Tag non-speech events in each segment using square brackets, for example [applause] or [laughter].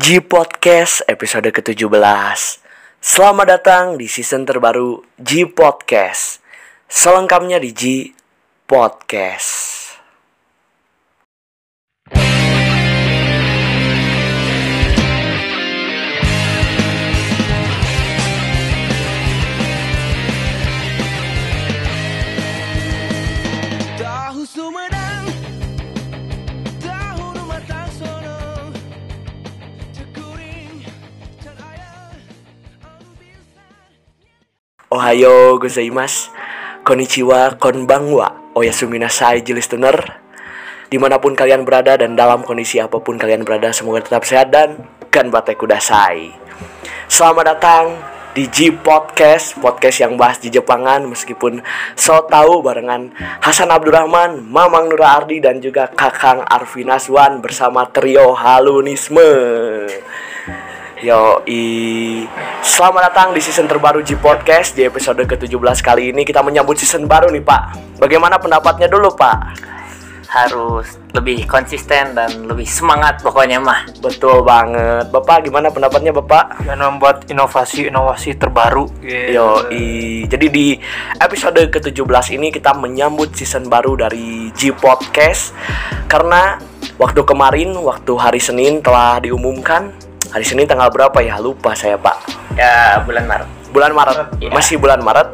G Podcast episode ke-17 Selamat datang di season terbaru G Podcast. Selengkapnya di G Podcast Ohayo gozaimasu. Konnichiwa konbanwa. Oyasumi nasai ji listener Di mana pun kalian berada dan dalam kondisi apa pun kalian berada Semoga tetap sehat dan Ganbate kudasai Selamat datang di G Podcast Podcast yang bahas di Jepangan Meskipun so tahu barengan Hasan Abdurrahman, Mamang Nura Ardi Dan juga Kakang Arvin Aswan Bersama trio Halunisme Yo, selamat datang di season terbaru G Podcast Di episode ke-17 kali ini kita menyambut season baru nih Pak Bagaimana pendapatnya dulu Pak? harus lebih konsisten dan lebih semangat pokoknya mah Betul banget Bapak gimana pendapatnya Bapak? dan membuat inovasi-inovasi terbaru. gitu. Yo, jadi di episode ke-17 ini kita menyambut season baru dari G Podcast Karena waktu kemarin, waktu hari Senin telah diumumkan Hari Senin tanggal berapa? Ya? Lupa saya Pak. Ya bulan Maret. Bulan Maret. Iya. masih bulan Maret.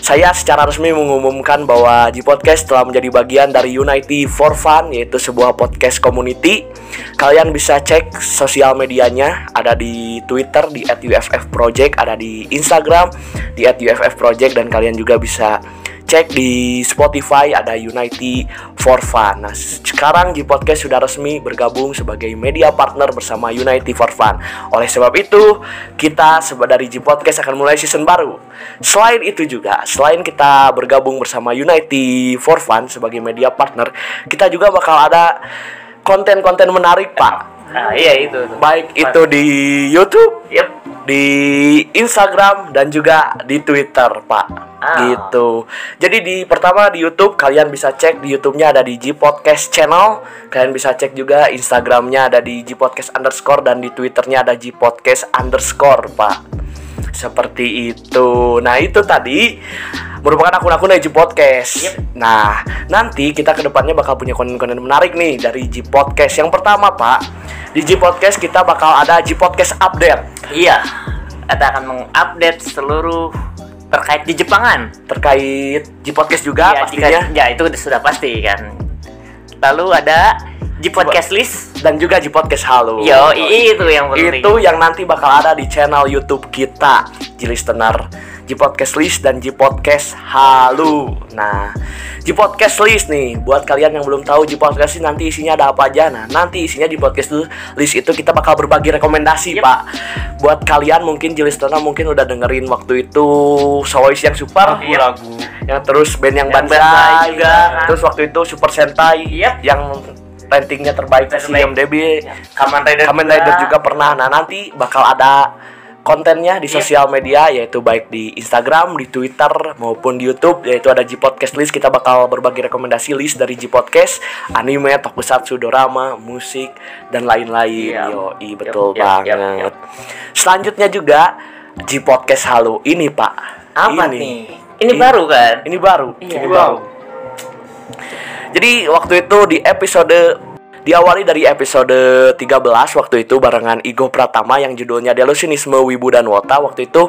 Saya secara resmi mengumumkan bahwa G Podcast telah menjadi bagian dari Unity for Fun yaitu sebuah podcast community. Kalian bisa cek sosial medianya. Ada di Twitter di @uffproject ada di Instagram di @uffproject dan kalian juga bisa cek di Spotify ada Unity for Fun. Nah, sekarang G Podcast sudah resmi bergabung sebagai media partner bersama Unity for Fun. Oleh sebab itu, kita dari G Podcast akan mulai season baru. Selain itu juga, selain kita bergabung bersama Unity for Fun sebagai media partner, kita juga bakal ada konten-konten menarik, Pak. nah iya itu tuh. Baik itu di YouTube, Yep. Di Instagram dan juga di Twitter, Pak. Ah. Gitu. Jadi di pertama di YouTube kalian bisa cek di YouTube-nya ada di G Podcast Channel. Kalian bisa cek juga Instagram-nya ada di G Podcast underscore dan di Twitternya ada G Podcast underscore, Pak. Seperti itu. Nah itu tadi merupakan akun-akun dari G Podcast. Yep. Nah nanti kita ke depannya bakal punya konten-konten menarik nih dari G Podcast. Yang pertama, Pak, di G Podcast kita bakal ada G Podcast Update. iya kita akan mengupdate seluruh terkait di Jepangan terkait G Podcast juga ya, pastinya jika- ya itu sudah pasti kan lalu ada G podcast list dan juga G Podcast Halo. yo itu yang penting Itu yang nanti bakal ada di channel YouTube kita, G Listener, G Podcast List dan G Podcast Halo. Nah, G Podcast List nih, buat kalian yang belum tahu G Podcast List nanti isinya ada apa aja. Nah, nanti isinya di Podcast List itu kita bakal berbagi rekomendasi, Yep. Pak. Buat kalian mungkin G Listener mungkin udah dengerin waktu itu Solois yang super, Lagu lagu yang terus band yang, Yang Banzai juga, kan. terus waktu itu Super Sentai Yep. yang ratingnya terbaik di Terbaik. IMDb Kamen Rider Kamen Rider juga pernah nah nanti bakal ada kontennya di Yep. sosial media yaitu baik di Instagram, di Twitter maupun di YouTube yaitu ada G Podcast List kita bakal berbagi rekomendasi list dari G Podcast anime, tokusatsu, dorama, musik dan lain-lain. Yap. Yoi, betul Yap, yap, banget. yap, yap. Selanjutnya juga G Podcast Halo ini Pak. apa Ini. nih ini baru kan Ini baru. Iya. Ini baru. Jadi waktu itu di episode diawali dari episode 13 waktu itu barengan Igo Pratama yang judulnya Delusionisme Wibu dan Wota waktu itu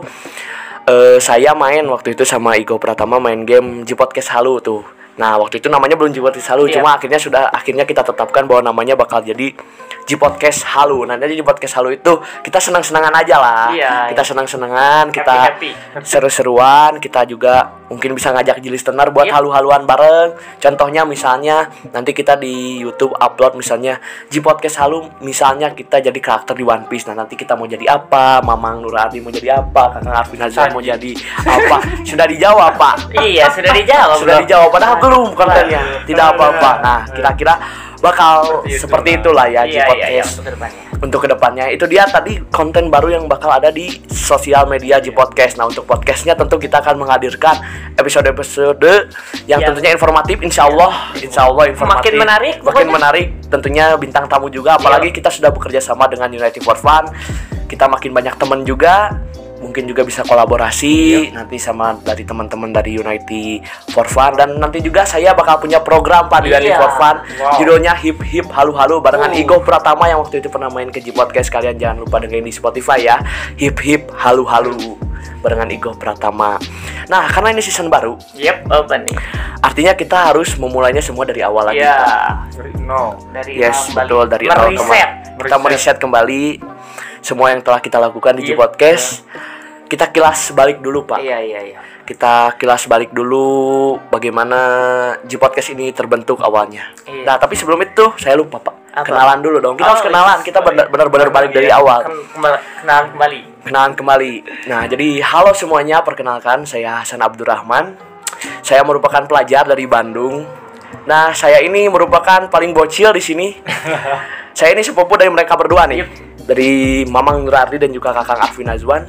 eh, saya main waktu itu sama Igo Pratama main game G Podcast Halo tuh. Nah, waktu itu namanya belum G Podcast Halo, Iya. cuma akhirnya sudah akhirnya kita tetapkan bahwa namanya bakal jadi G Podcast Halo. Nah, jadi G Podcast Halo itu kita senang-senangan aja lah. Iya, kita iya. senang-senangan, kita [laughs] seru-seruan, kita juga mungkin bisa ngajak ji listener buat Yep. halu-haluan bareng. Contohnya misalnya nanti kita di YouTube upload misalnya G Podcast Halu misalnya kita jadi karakter di One Piece. Nah, nanti kita mau jadi apa? Mamang Nuradi mau jadi apa? Kakang Arvin Hazan mau jadi apa? [laughs] Sudah dijawab, Pak. iya sudah dijawab Sudah dijawab padahal belum kontennya. Tidak apa-apa. Nah, kira-kira bakal Seperti itu seperti lah. itulah ya di Iya, iya, iya, podcast untuk ke depannya. untuk ke depannya itu dia tadi konten baru yang bakal ada di sosial media Ji Podcast. Nah untuk podcastnya tentu kita akan menghadirkan episode-episode yang Yang- tentunya informatif, insya Allah, insya Allah informatif, Makin menarik, makin pokoknya. menarik. Tentunya bintang tamu juga, apalagi kita sudah bekerja sama dengan United for Fun. Kita makin banyak teman juga. Mungkin juga bisa kolaborasi nanti sama dari teman-teman dari Unity for Fun dan nanti juga saya bakal punya program Pak di Unity Iya. for Fun Wow. judulnya Hip Hip Halu Halu barengan Oh. Igo Pratama yang waktu itu pernah main ke G Podcast kalian jangan lupa dengerin di Spotify ya Hip Hip Halu Halu barengan Igo Pratama nah karena ini season baru Yep, apa nih? artinya kita harus memulainya semua dari awal lagi Iya. Pak. No. Dari yes betul dari awal kita Meriset. kembali semua yang telah kita lakukan di G Yep. Podcast kita kilas balik dulu Pak Iya, iya, iya. kita kilas balik dulu bagaimana G Podcast ini terbentuk awalnya. Iya. Nah, tapi sebelum itu saya lupa, Pak. Apa? Kenalan dulu dong. Kita Oh, harus kenalan. iya. Kita benar- benar-benar balik dari Iya. awal. Ken- kembali- kenalan kembali. Kenalan kembali. Nah, jadi halo semuanya, perkenalkan saya Hasan Abdurrahman. Saya merupakan pelajar dari Bandung. Nah, saya ini merupakan paling bocil di sini. [laughs] saya ini sepupu dari mereka berdua nih. Yep. Dari Mamang Nurardi dan juga Kakang Arvin Azwan.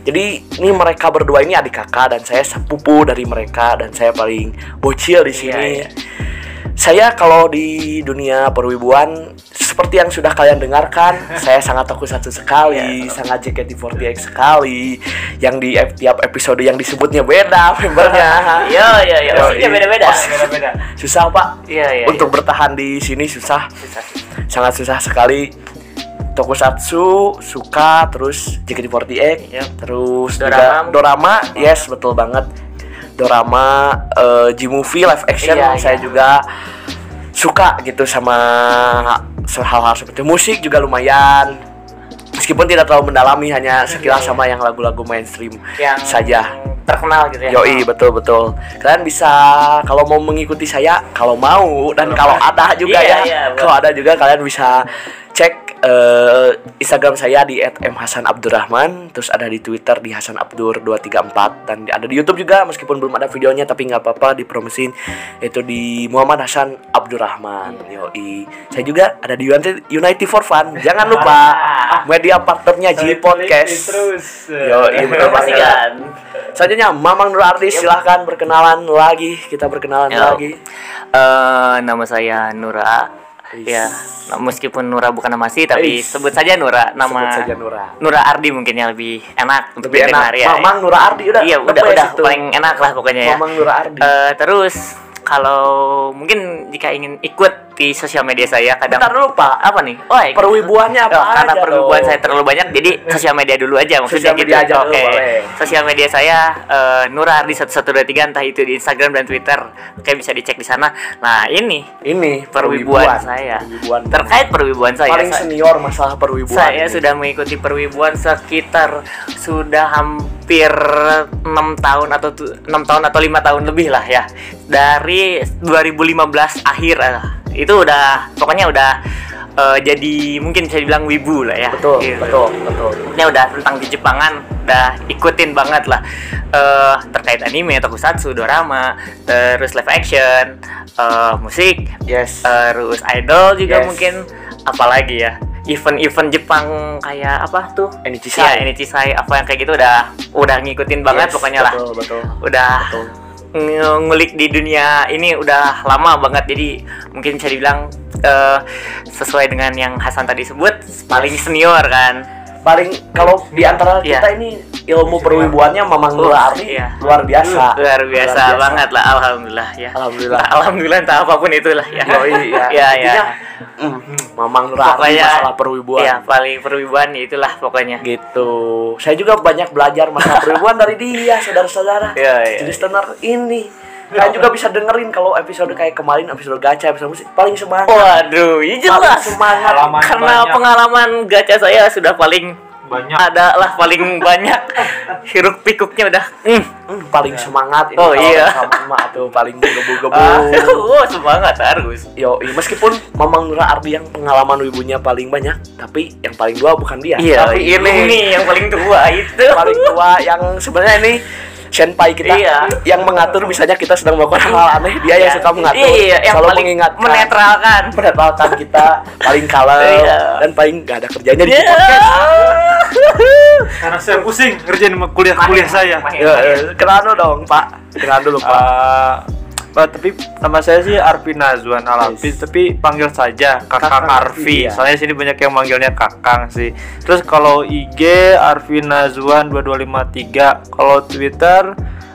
Jadi ini mereka berdua ini adik kakak dan saya sepupu dari mereka dan saya paling bocil di sini. Iya, iya. Saya kalau di dunia perwibuan seperti yang sudah kalian dengarkan, [laughs] saya sangat tokusatsu sekali, Iya. sangat JKT48 sekali. Yang di tiap episode yang disebutnya beda [laughs] membernya. Iya, iya, iya. Maksudnya beda-beda. Beda-beda. Susah pak Iya, iya. untuk bertahan di sini susah, Susah. sangat susah sekali. Tokusatsu suka terus JKT48 Yep. terus Dorama. juga dorama yes betul banget dorama eh, G-movie live action Iya, saya iya. juga suka gitu sama hal-hal seperti musik juga lumayan meskipun tidak terlalu mendalami hanya sekilas sama yang lagu-lagu mainstream Yang saja terkenal gitu ya. Yoi betul betul. Kalian bisa kalau mau mengikuti saya kalau mau dan kalau ada juga Iya, ya. iya, kalau ada juga kalian bisa cek eh, Instagram saya di @mhasanabdurrahman, terus ada di Twitter di hasanabdur234 dan ada di YouTube juga meskipun belum ada videonya tapi nggak apa-apa dipromosin itu di Muhammad Hasan Abdurrahman. Yoi. Saya juga ada di United, United for Fun. Jangan lupa [laughs] media partnernya G Podcast. Terus. Yoi, [laughs] betul. Pastikan. Selanjutnya Mamang Nur Ardis silahkan berkenalan lagi kita berkenalan Yo. lagi Eh, nama saya Nura. Is. Ya, nah, meskipun Nura bukan nama asli tapi Is. sebut saja Nura. Nama Sebut saja Nura. Nura Ardi mungkin yang lebih enak untuk lebih enak ya. Mamang Nur Ardi udah Iya, udah udah itu. paling enak lah pokoknya ya. Mamang Nur Ardi Eh, terus kalau mungkin jika ingin ikut di sosial media saya kadang bentar dulu pak apa nih? Oh, ikut. perwibuannya apa Oh, karena aja perwibuan dong? saya terlalu banyak jadi [laughs] sosial media dulu aja Sosial maksudnya gitu. media aja dulu, Oke. boleh. Sosial media saya eh, Nura Ardi 1123 entah itu di Instagram dan Twitter. Oke, bisa dicek di sana. Nah, ini ini perwibuan saya. perwibuan Terkait perwibuan saya. paling senior masalah perwibuan saya ini. sudah mengikuti perwibuan sekitar sudah hampir enam tahun atau enam tahun atau lima tahun lebih lah ya dari 2015 akhir eh, itu udah pokoknya udah eh, jadi mungkin bisa dibilang wibu lah ya. Betul Gitu. betul betul. Ini udah tentang di Jepangan udah ikutin banget lah. Eh terkait anime tokusatsu dorama terus live action eh, musik yes. terus idol juga Yes. mungkin. Apalagi ya event-event Jepang kayak apa tuh? Enichishai. ya apa yang kayak gitu udah udah ngikutin banget Yes, pokoknya lah. betul betul udah betul ngulik di dunia ini udah lama banget. Jadi mungkin bisa dibilang eh, sesuai dengan yang Hasan tadi sebut paling senior kan paling kalau di antara Iya. kita ini ilmu perwibuannya Mamang Nur Oh, Ardi iya. luar biasa. Luar biasa banget lah alhamdulillah ya. Alhamdulillah. Entah [laughs] alhamdulillah entah apa pun itulah ya. Yoi, ya. [laughs] ya ya mm, Mamang Nur Ardi pokoknya masalah perwibuan. ya paling perwibuan itulah pokoknya. Gitu. Saya juga banyak belajar masalah [laughs] perwibuan dari dia saudara-saudara. Iya, iya, jadi listener ini kalian juga bisa dengerin kalau episode kayak kemarin episode gacha episode musik paling semangat Waduh, iya jelas. Paling semangat Pengalaman Karena banyak. pengalaman gacha saya sudah paling Banyak. ada lah paling banyak. Hiruk pikuknya udah. Mm. Hmm, paling semangat ini Oh, iya. sama emak tuh paling [laughs] gebu-gebu oh, semangat harus. Yo, iya, meskipun Mamang Nura Ardi yang pengalaman wibunya paling banyak, tapi yang paling tua bukan dia. Iya, tapi ini ini yang paling tua itu. paling tua yang sebenarnya ini senpai kita Iya. yang mengatur misalnya kita sedang melakukan hal aneh dia yang Iya. suka mengatur Iya, yang selalu paling mengingatkan menetralkan. menetralkan kita [laughs] paling kalem Iya. dan paling nggak ada kerjanya di Iya. podcast [laughs] Karena saya pusing ngerjain sama kuliah-kuliah saya. Main, ya, main. ya. kenalan dulu dong pak kenalan dulu pak Eh, Pak, tapi nama saya sih Arfi Nazwan Alapis, tapi panggil saja Kakang Kakang Arfi, Arfi. ya. Soalnya sini banyak yang manggilnya Kakang sih. Terus kalau IG Arfi Nazwan 2253, kalau Twitter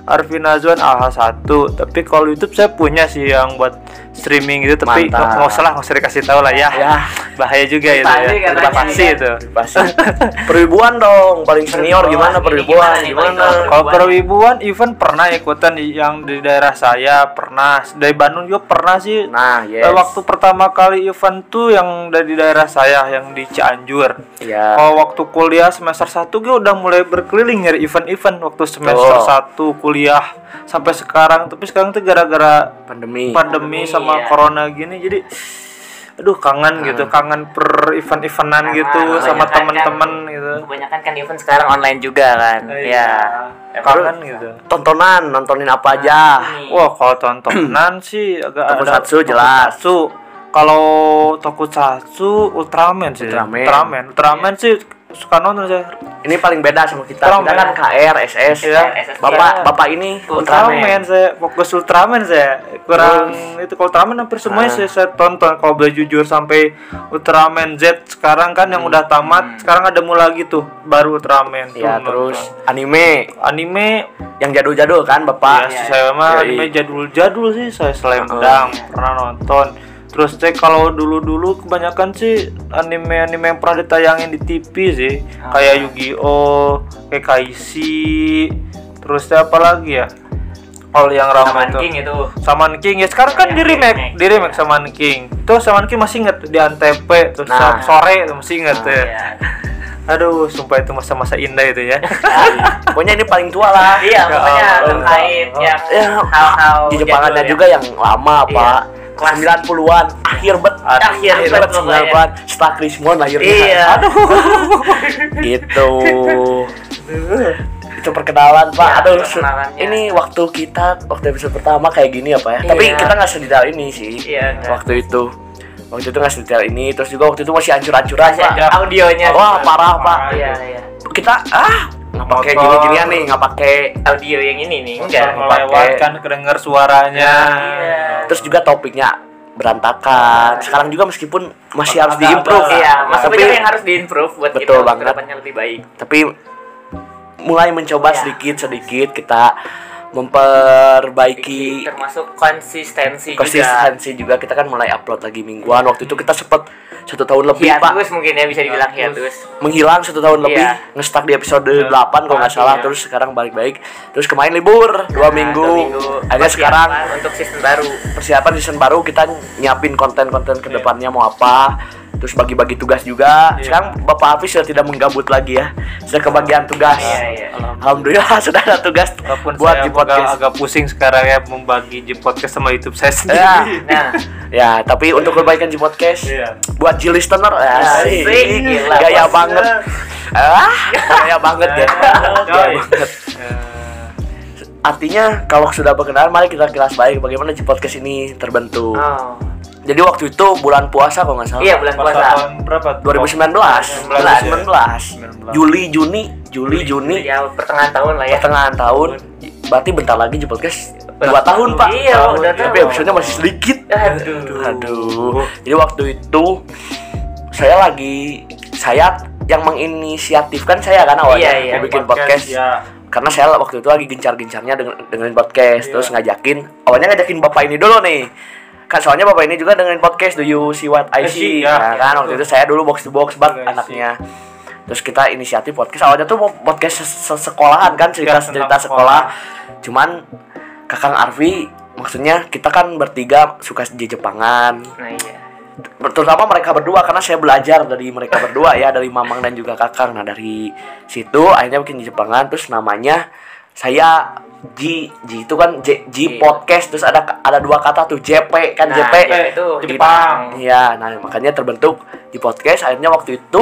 Arfi Nazwan AH1. Tapi kalau YouTube saya punya sih yang buat streaming gitu, tapi nggak usah lah, nggak usah dikasih tahu lah ya. Ya. Bahaya juga itu ya. katanya. Privasi itu. pasti [laughs] perwibuan dong paling senior gimana perwibuan gimana Kalau perwibuan event pernah ikutan yang di daerah saya pernah dari Bandung juga pernah sih. nah yes Eh, Waktu pertama kali event tuh yang dari daerah saya yang di Cianjur. ya Kalau waktu kuliah semester 1 gue udah mulai berkeliling nyari event-event waktu semester. 1 kuliah sampai sekarang. Tapi sekarang tuh gara-gara pandemi pandemi Pandemi, sama ya. corona gini jadi aduh kangen gitu, kangen per event-eventan gitu sama kebanyakan temen-temen kan- gitu. Kebanyakan kan event sekarang online juga kan. Iya. Ya. Kangen gitu. tontonan nontonin apa aja Nih. Wah, kalau tontonan [clears throat] sih agak Tokusatsu ada jelas. Tokusatsu. Kalau tokusatsu Ultraman sih. Ultraman. Ultraman. Ultraman sih suka nonton saya. ini paling beda sama kita Ultraman. kita kan KR SS Iya. bapak Iya. bapak ini Ultraman Ultraman saya fokus Ultraman saya. Kurang itu kalau Ultraman hampir semuanya Ah. sih saya tonton kalau boleh jujur sampai Ultraman Z sekarang kan yang udah tamat, sekarang ada mulai lagi tuh baru Ultraman. Ya nonton. terus anime anime yang jadul-jadul kan bapak Ya, saya mah anime jadul-jadul sih saya Slam. Dunk pernah nonton. Terus cek kalau dulu-dulu kebanyakan sih anime-anime yang pernah ditayangin di TV sih, Ah. kayak Yu-Gi-Oh, kayak Kaishi, terus teh apa lagi ya? Kalau yang ramai Saman tuh. King itu. Saman King ya sekarang kan Yang di remake, remake. di remake Saman King. Tuh Saman King masih inget di Antep, terus Nah. sore tuh masih inget Nah, ya. Iya. [laughs] Aduh, sumpah itu masa-masa indah itu ya. [laughs] pokoknya ini paling tua lah Iya, pokoknya Oh, terkait oh. yang ya hal-hal di Jepangannya jadul ya. juga yang lama Iya. Kelas- 90-an akhir bet Akhir akhir bet bet pokoknya. 90-an setelah Krismon lahirnya Iya. aduh [laughs] gitu itu perkenalan pak Ya, aduh perkenalannya. ini waktu kita waktu episode pertama kayak gini ya pak ya tapi Iya. kita nggak sedetail ini sih Iya, nggak. waktu itu waktu itu nggak sedetail ini terus juga waktu itu masih hancur-hancuran Masih pak audionya. wah parah pak Iya, iya. kita ah nggak pakai gini-ginian nih nggak pakai Audio yang ini nih. Enggak. Melewatkan kedenger suaranya. Iya. terus juga topiknya berantakan sekarang juga meskipun masih harus diimprove Iya, masih tapi banyak yang harus diimprove buat Betul kita banget. lebih baik. tapi mulai mencoba Iya. sedikit sedikit kita memperbaiki termasuk konsistensi, juga. konsistensi juga kita kan mulai upload lagi mingguan waktu itu kita sempat satu tahun lebih pak Hiatus mungkin ya bisa dibilang hiatus. menghilang satu tahun lebih Iya. ngestak di episode 8 kalau nggak salah Iya. terus sekarang balik baik terus kemarin libur dua Nah, minggu, dua minggu. akhirnya sekarang untuk season baru. persiapan season baru kita nyiapin konten-konten Iya. ke depannya mau apa terus bagi-bagi tugas juga Iya. sekarang Bapak Hafiz sudah tidak menggabut lagi ya sudah kebagian tugas Iya, iya. Alhamdulillah [laughs] sudah ada tugas Walaupun buat saya di agak, podcast agak pusing sekarang ya membagi di podcast sama YouTube saya sendiri. ya, [laughs] Nah, ya tapi untuk kebaikan di podcast Iya. buat G listener ya, Asik, gila, gaya bos. banget ah gaya banget ya [laughs] gaya banget Ya. artinya kalau sudah berkenalan mari kita kilas baik bagaimana di podcast ini terbentuk oh. Jadi waktu itu bulan puasa kalau nggak salah. Iya, bulan puasa. tahun berapa? 2019 2019 Juli Juni Juli Juni. Ya, pertengahan tahun lah ya. pertengahan tahun. Berarti bentar lagi di podcast dua tahun pak. Iya, Tahun. udah tapi tahun. episode masih sedikit. Aduh. aduh. Jadi waktu itu saya lagi saya yang menginisiatifkan saya kan awalnya Iya, iya. mau bikin podcast, Ya. karena saya waktu itu lagi gencar-gencarnya dengan dengerin podcast terus ngajakin. Awalnya ngajakin bapak ini dulu nih soalnya bapak ini juga dengerin podcast do you see what I I see? see, ya. Nah, kan waktu itu saya dulu box to box bak I see. anaknya. terus kita inisiatif podcast. Awalnya tuh podcast se- se- sekolahan kan cerita Ya, cerita sekolah. cuman kakang Arfi maksudnya kita kan bertiga suka di Jepangan. Nah, iya. terutama mereka berdua karena saya belajar dari mereka berdua ya dari Mamang dan juga Kakang. Nah dari situ akhirnya bikin di Jepangan. Terus namanya saya G G itu kan J, G Iya. podcast terus ada ada dua kata tuh JP kan Nah, JP itu Jepang. Iya, nah makanya terbentuk di podcast. Akhirnya waktu itu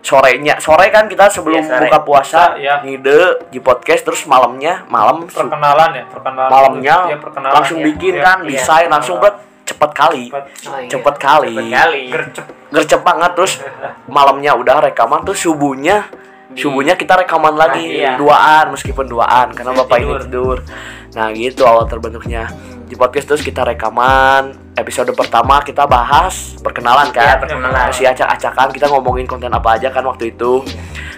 sorenya, sore kan kita sebelum Iya, buka puasa Iya. ngide di podcast, terus malamnya malam perkenalan ya perkenalan malamnya Iya, perkenalan langsung ya. bikin Iya, kan, iya. desain langsung buat cepet kali, Cepat. Oh, iya. cepet kali, Cepet kali. gercep gercep banget terus [laughs] malamnya udah rekaman tuh subuhnya subuhnya kita rekaman lagi iya. duaan meskipun duaan karena Saya bapak tidur. ini tidur nah gitu awal terbentuknya di podcast terus kita rekaman episode pertama kita bahas perkenalan Iya, kan perkenalan. masih acak-acakan kita ngomongin konten apa aja kan waktu itu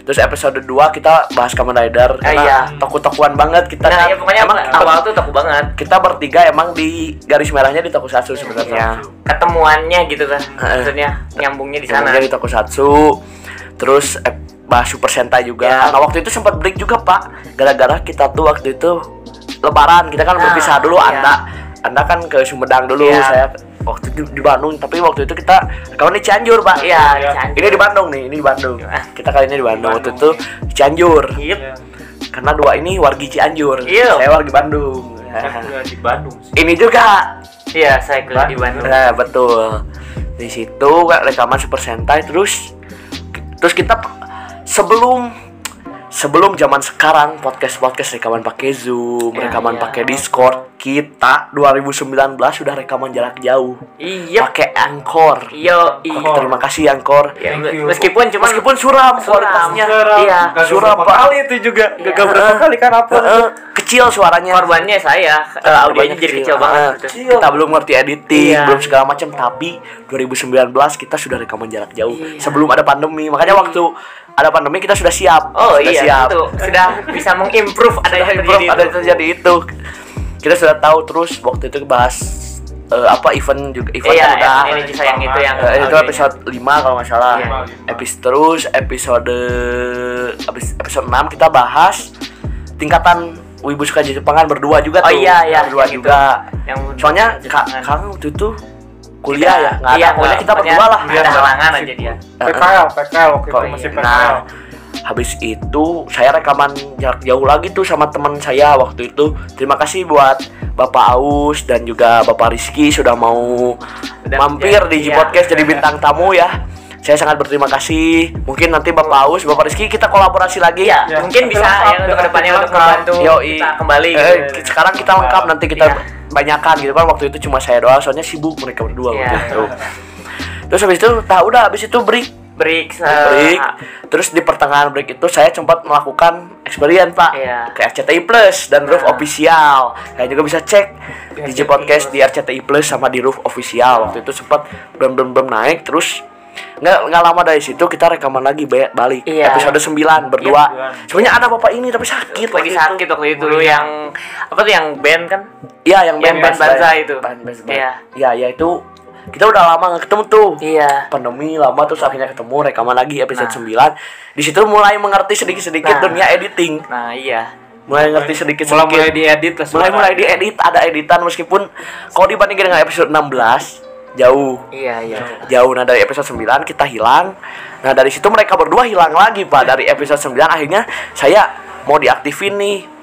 terus episode 2 kita bahas Kamen Rider Ah, karena iya. toku-tokuan banget kita Nah, kan ya pokoknya emang awal tuh takut banget. kita bertiga emang di garis merahnya di tokusatsu sebenarnya Ketemuannya gitu kan. Maksudnya nyambungnya di sana. Di tokusatsu terus eh, bahas Super Sentai juga Ya. nah waktu itu sempat break juga pak gara-gara kita tuh waktu itu lebaran kita kan Nah, berpisah dulu iya. anda anda kan ke Sumedang dulu Iya. saya waktu itu di Bandung tapi waktu itu kita kalau di Cianjur pak Iya, Iya. Cianjur. ini di Bandung nih ini di Bandung Iya. kita kali ini di Bandung waktu Bandung, itu di Cianjur Yep. Iya. karena dua ini wargi Cianjur Iya. saya wargi Bandung Saya [laughs] di Bandung sih. ini juga Iya, saya kuliah di Bandung. Nah, betul. Di situ rekaman Super Sentai terus terus kita sebelum sebelum zaman sekarang podcast podcast rekaman pakai Zoom, Ya, rekaman iya. pakai Discord, kita 2019 sudah rekaman jarak jauh. Iya. Pakai Anchor. Yo, iya. Terima kasih Anchor. Ya, meskipun cuma Meskipun suram, Suram. kualitasnya. Iya. Suram, berapa Pak. kali itu juga Iya. gagal berapa kali kan apa kecil suaranya. korbannya saya, eh, audionya jadi kecil banget. Ah, gitu. Kita belum ngerti editing, Iya. belum segala macam, tapi 2019 kita sudah rekaman jarak jauh Iya. sebelum ada pandemi. Makanya waktu ada pandemi kita sudah siap. Oh sudah iya, siap. itu sudah bisa mengimprove ada yang terjadi ada itu. yang terjadi itu. Kita sudah tahu terus waktu itu bahas eh, apa event juga event Iya, kan udah ini energi sayang itu yang Eh, itu episode 5 kalau nggak salah. Iya. Episode terus episode episode, episode 6 kita bahas tingkatan Wibu suka Jepangan berdua juga Oh tuh. iya, iya, berdua yang itu. juga. yang Soalnya kak, waktu itu kuliah ya, nggak ada. iya, Pokoknya kita pokoknya berdua lah. ada halangan aja dia PKL PKL waktu Kok itu masih iya. PKL Nah, habis itu saya rekaman jarak jauh lagi tuh sama teman saya waktu itu. Terima kasih buat Bapak Aus dan juga Bapak Rizky sudah mau Udah mampir menjadi- di G iya. Podcast jadi bintang tamu ya. Saya sangat berterima kasih. Mungkin nanti Bapak Aus, Bapak Rizky kita kolaborasi lagi. Iya, Ya, mungkin bisa ya untuk dengan ke depannya untuk membantu kita kembali Eh, gitu. sekarang kita lengkap nanti kita Iya. Banyakan gitu kan waktu itu cuma saya doang soalnya sibuk mereka berdua Iya. waktu itu. Terus habis itu tahu udah habis itu break break se- break terus di pertengahan break itu saya sempat melakukan experience pak Iya. ke RCTI Plus dan Roof Nah. Official saya juga bisa cek di RCTI J Podcast di RCTI Plus sama di Roof Official waktu itu sempat belum belum belum naik terus nggak nggak lama dari situ kita rekaman lagi ba- balik Iya. episode 9 berdua Iya. sebenarnya ada bapak ini tapi sakit lagi waktu sakit waktu itu yang apa tuh yang band kan iya yang Yang band band Banza itu. band, band, band. Iya. iya iya itu kita udah lama nggak ketemu tuh iya pandemi lama terus akhirnya ketemu rekaman lagi episode Nah. 9 di situ mulai mengerti sedikit-sedikit Nah. dunia editing nah iya mulai ngerti mulai sedikit-sedikit mulai diedit lah mulai mulai diedit ada editan meskipun kalau dibandingin dengan episode 16 jauh. Iya iya. Jauh. Nah dari episode 9 kita hilang. Nah dari situ mereka berdua hilang lagi pak. Dari episode 9 akhirnya saya mau diaktifin nih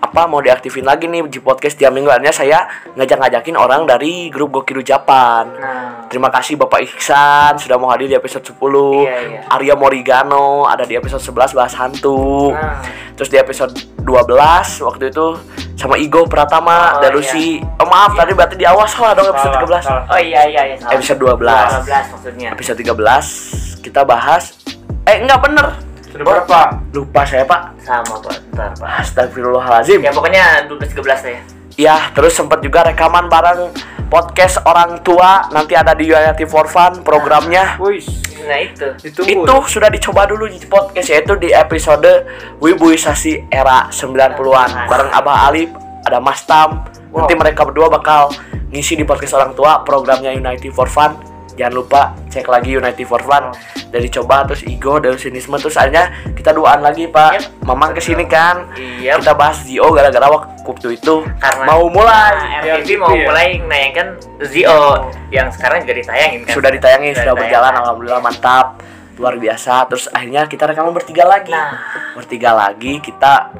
apa mau diaktifin lagi nih di podcast tiap minggu akhirnya saya ngajak-ngajakin orang dari grup Gokiru Japan nah Terima kasih Bapak Iksan sudah mau hadir di episode 10 Iya, iya. Arya Morigano ada di episode 11 bahas hantu Nah. Terus di episode 12 waktu itu sama Igo Pratama Oh, dan iya. Lucy Oh maaf tadi berarti di awal salah dong episode Salah, 13 salah. oh iya iya iya salah. Episode 12 12 maksudnya Episode 13 kita bahas Eh enggak bener sudah berapa? Lupa saya Pak. Sama pak. Ntar pak. Astagfirullahaladzim. Ya pokoknya 12 13 ya Ya terus sempat juga rekaman bareng podcast orang tua. Nanti ada di Unity for Fun programnya. Wih, nah itu. Itu. Itu sudah dicoba dulu di podcast yaitu di episode Wibuisasi era 90-an bareng Abah Alif ada Mas Tam. Nanti mereka berdua bakal ngisi di podcast orang tua programnya Unity for Fun. Jangan lupa cek lagi Unity for Fun dari coba terus Igo dan sinisme terus akhirnya kita duaan lagi pak Yep. Mamang ke sini kan Yep. kita bahas Zio gara-gara waktu itu karena mau mulai nah, Ya, RTV gitu mau ya. mulai menayangkan Zio yang sekarang juga ditayangin kan sudah ditayangin sudah berjalan ditayangkan. alhamdulillah mantap luar biasa terus akhirnya kita rekaman bertiga lagi Nah. bertiga lagi kita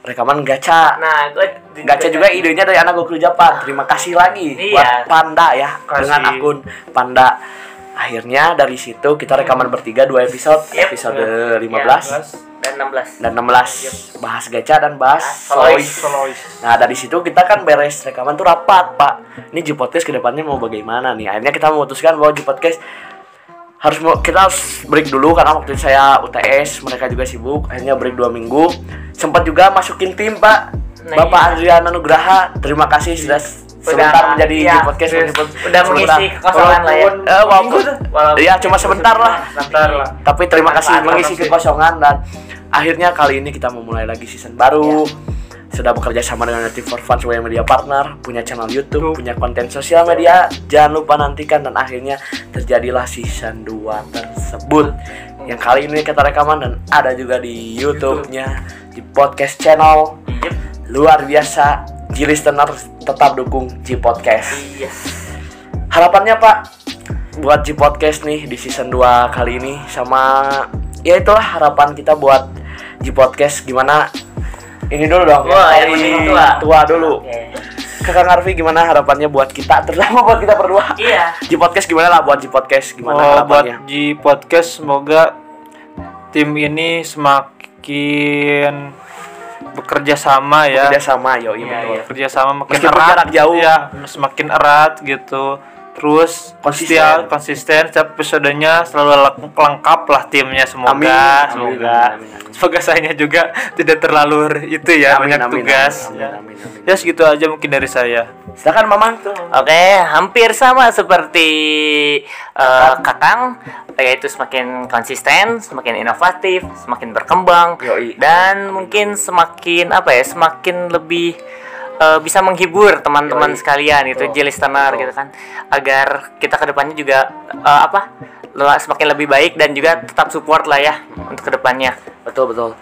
rekaman gacha. Nah, gue Gacha juga idenya dari anak Gokul Japan. Terima kasih lagi Iya. buat Panda ya Kasih. dengan akun Panda. Akhirnya dari situ kita rekaman bertiga dua episode, Yep. episode Iya. 15 dan 16. dan 16 bahas gacha dan bahas Soloist. soloist. Nah dari situ kita kan beres rekaman tuh rapat pak. Ini podcast ke depannya mau bagaimana nih? Akhirnya kita memutuskan bahwa podcast harus mau kita harus break dulu karena waktu itu saya UTS mereka juga sibuk. Akhirnya break dua minggu. Sempat juga masukin tim pak. Nah, Bapak iya. Adriana Nugraha, terima kasih sudah sebentar menjadi iya, G podcast. meskipun udah mengisi kekosongan lah ya. Eh, walaupun, Walaupun- ya cuma sebentar lah. Sebentar lah. Tapi terima kasih mengisi kekosongan dan akhirnya kali ini kita memulai lagi season baru. Sudah bekerja sama dengan Native for Fun sebagai media partner, punya channel YouTube, Tuh. punya konten sosial media. Jangan lupa nantikan dan akhirnya terjadilah season 2 tersebut. Yang kali ini kita rekaman dan ada juga di YouTube-nya di podcast channel. Yep. Luar biasa. G listener tetap dukung G Podcast. Yes. Harapannya Pak buat G Podcast nih di season 2 kali ini sama ya itulah harapan kita buat G Podcast gimana ini dulu dong Wah, yang paling penting tua. tua dulu Oke. Kakak Arfi gimana harapannya buat kita terutama buat kita berdua Iya. G Podcast gimana lah buat G Podcast gimana Oh, buat harapannya G Podcast semoga tim ini semakin bekerja sama ya. kerja sama yo iya Iya, betul iya. Bekerja sama makin Meskipun erat jarak jauh. ya, semakin erat gitu. Terus Konsisten. setia, konsisten setiap episodenya selalu leng- lengkap lah timnya semoga Amin, amin, semoga amin, amin. semoga saya juga tidak terlalu itu ya Amin, banyak amin, tugas amin, ya. amin, amin, amin. ya segitu aja mungkin dari saya silakan Mamang Oke, hampir sama seperti eh, Kakang, yaitu semakin konsisten, semakin inovatif, semakin berkembang, Yoi. dan mungkin semakin apa ya, semakin lebih eh, bisa menghibur teman-teman sekalian itu jadi listener gitu kan, agar kita ke depannya juga eh, apa, semakin lebih baik dan juga tetap support lah ya untuk ke depannya. Betul betul.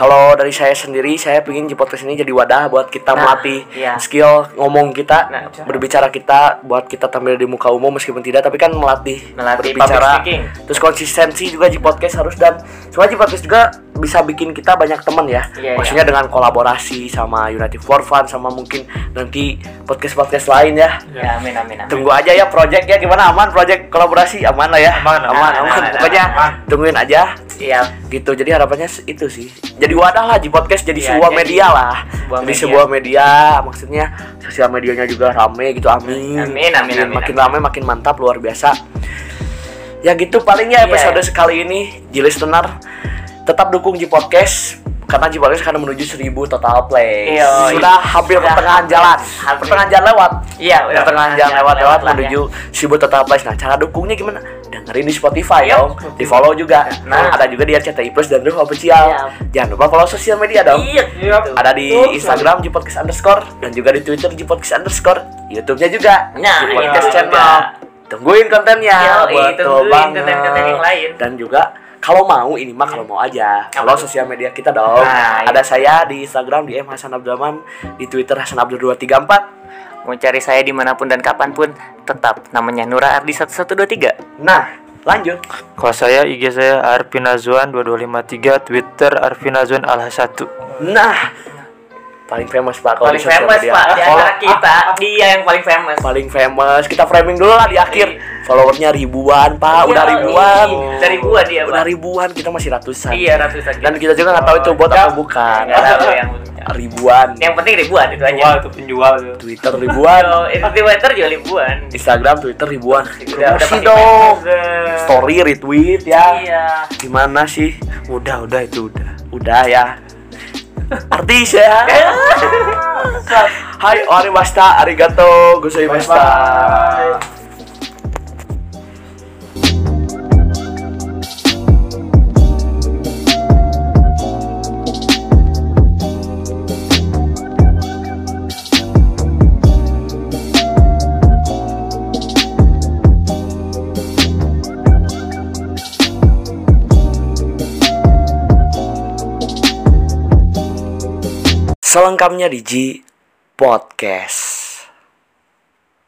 Kalau dari saya sendiri, saya ingin di podcast ini jadi wadah buat kita Nah, melatih iya. skill ngomong kita, Nah, berbicara kita, buat kita tampil di muka umum meskipun tidak, tapi kan melatih, Melatih berbicara. Terus konsistensi juga di podcast harus dan sebenarnya di podcast juga bisa bikin kita banyak teman ya. Iya, Maksudnya dengan kolaborasi sama United for Fun sama mungkin nanti podcast podcast lain ya. Ya, amin amin amin. Tunggu aja ya project ya gimana aman project kolaborasi aman lah ya. Aman, aman, aman, aman. aman, Pokoknya aman. tungguin aja Siap. gitu jadi harapannya itu sih jadi wadah lah di podcast jadi Iya, sebuah jadi media lah sebuah jadi media. sebuah media maksudnya sosial medianya juga rame gitu amin Amin, amin, amin, makin amin. rame makin mantap luar biasa ya gitu paling ya Iya. episode sekali ini Ji listener tetap dukung Ji podcast karena Ji podcast akan menuju 1000 total play Iya, sudah hampir sudah pertengahan jalan Hampir. pertengahan jalan lewat Iya, pertengahan jalan lewat jalan lewat ya. menuju 1000 total play nah cara dukungnya gimana dengerin di Spotify Yap. dong di follow juga. Nah. ada juga di RCTI Plus dan Ruh Official. Yap. jangan lupa follow sosial media dong Iya, gitu. ada di Instagram Jipodcast underscore dan juga di Twitter Jipodcast underscore. YouTube-nya juga. Nah, Jipodcast channel. juga. tungguin kontennya. Yoi, betul tungguin banget. konten-konten yang lain. dan juga kalau mau ini mah kalau mau aja. Follow sosial media kita dong Nah, ada saya di Instagram di M Hasan Abdurrahman di Twitter Hasan Abdul 234 Mau cari saya di mana pun dan kapan pun, tetap namanya Nura Ardi 1123. nah lanjut kalau saya IG saya Arvin Azwan 2253 Twitter Arvin Azwan Alha 1 nah paling famous pak kalau Paling famous media. pak di antara kita, dia yang paling famous. paling famous. Kita framing dulu lah di akhir. Followernya ribuan pak. Udah Iya, ribuan. Iya. Udah ribuan dia, udah ribuan. Kita masih ratusan. Iya ratusan. dan kita juga nggak tahu itu bot atau bukan. Nggak tahu yang [laughs] ribuan. Yang penting ribuan itu aja. penjual itu penjual tuh. Twitter ribuan. Twitter juga ribuan. Instagram Twitter ribuan. Udah, udah promosi dong. story retweet ya. Iya. gimana sih? Udah udah itu udah. Udah ya artis ya. [laughs] Hai Orimashita arigato gozaimashita Selengkapnya di G Podcast.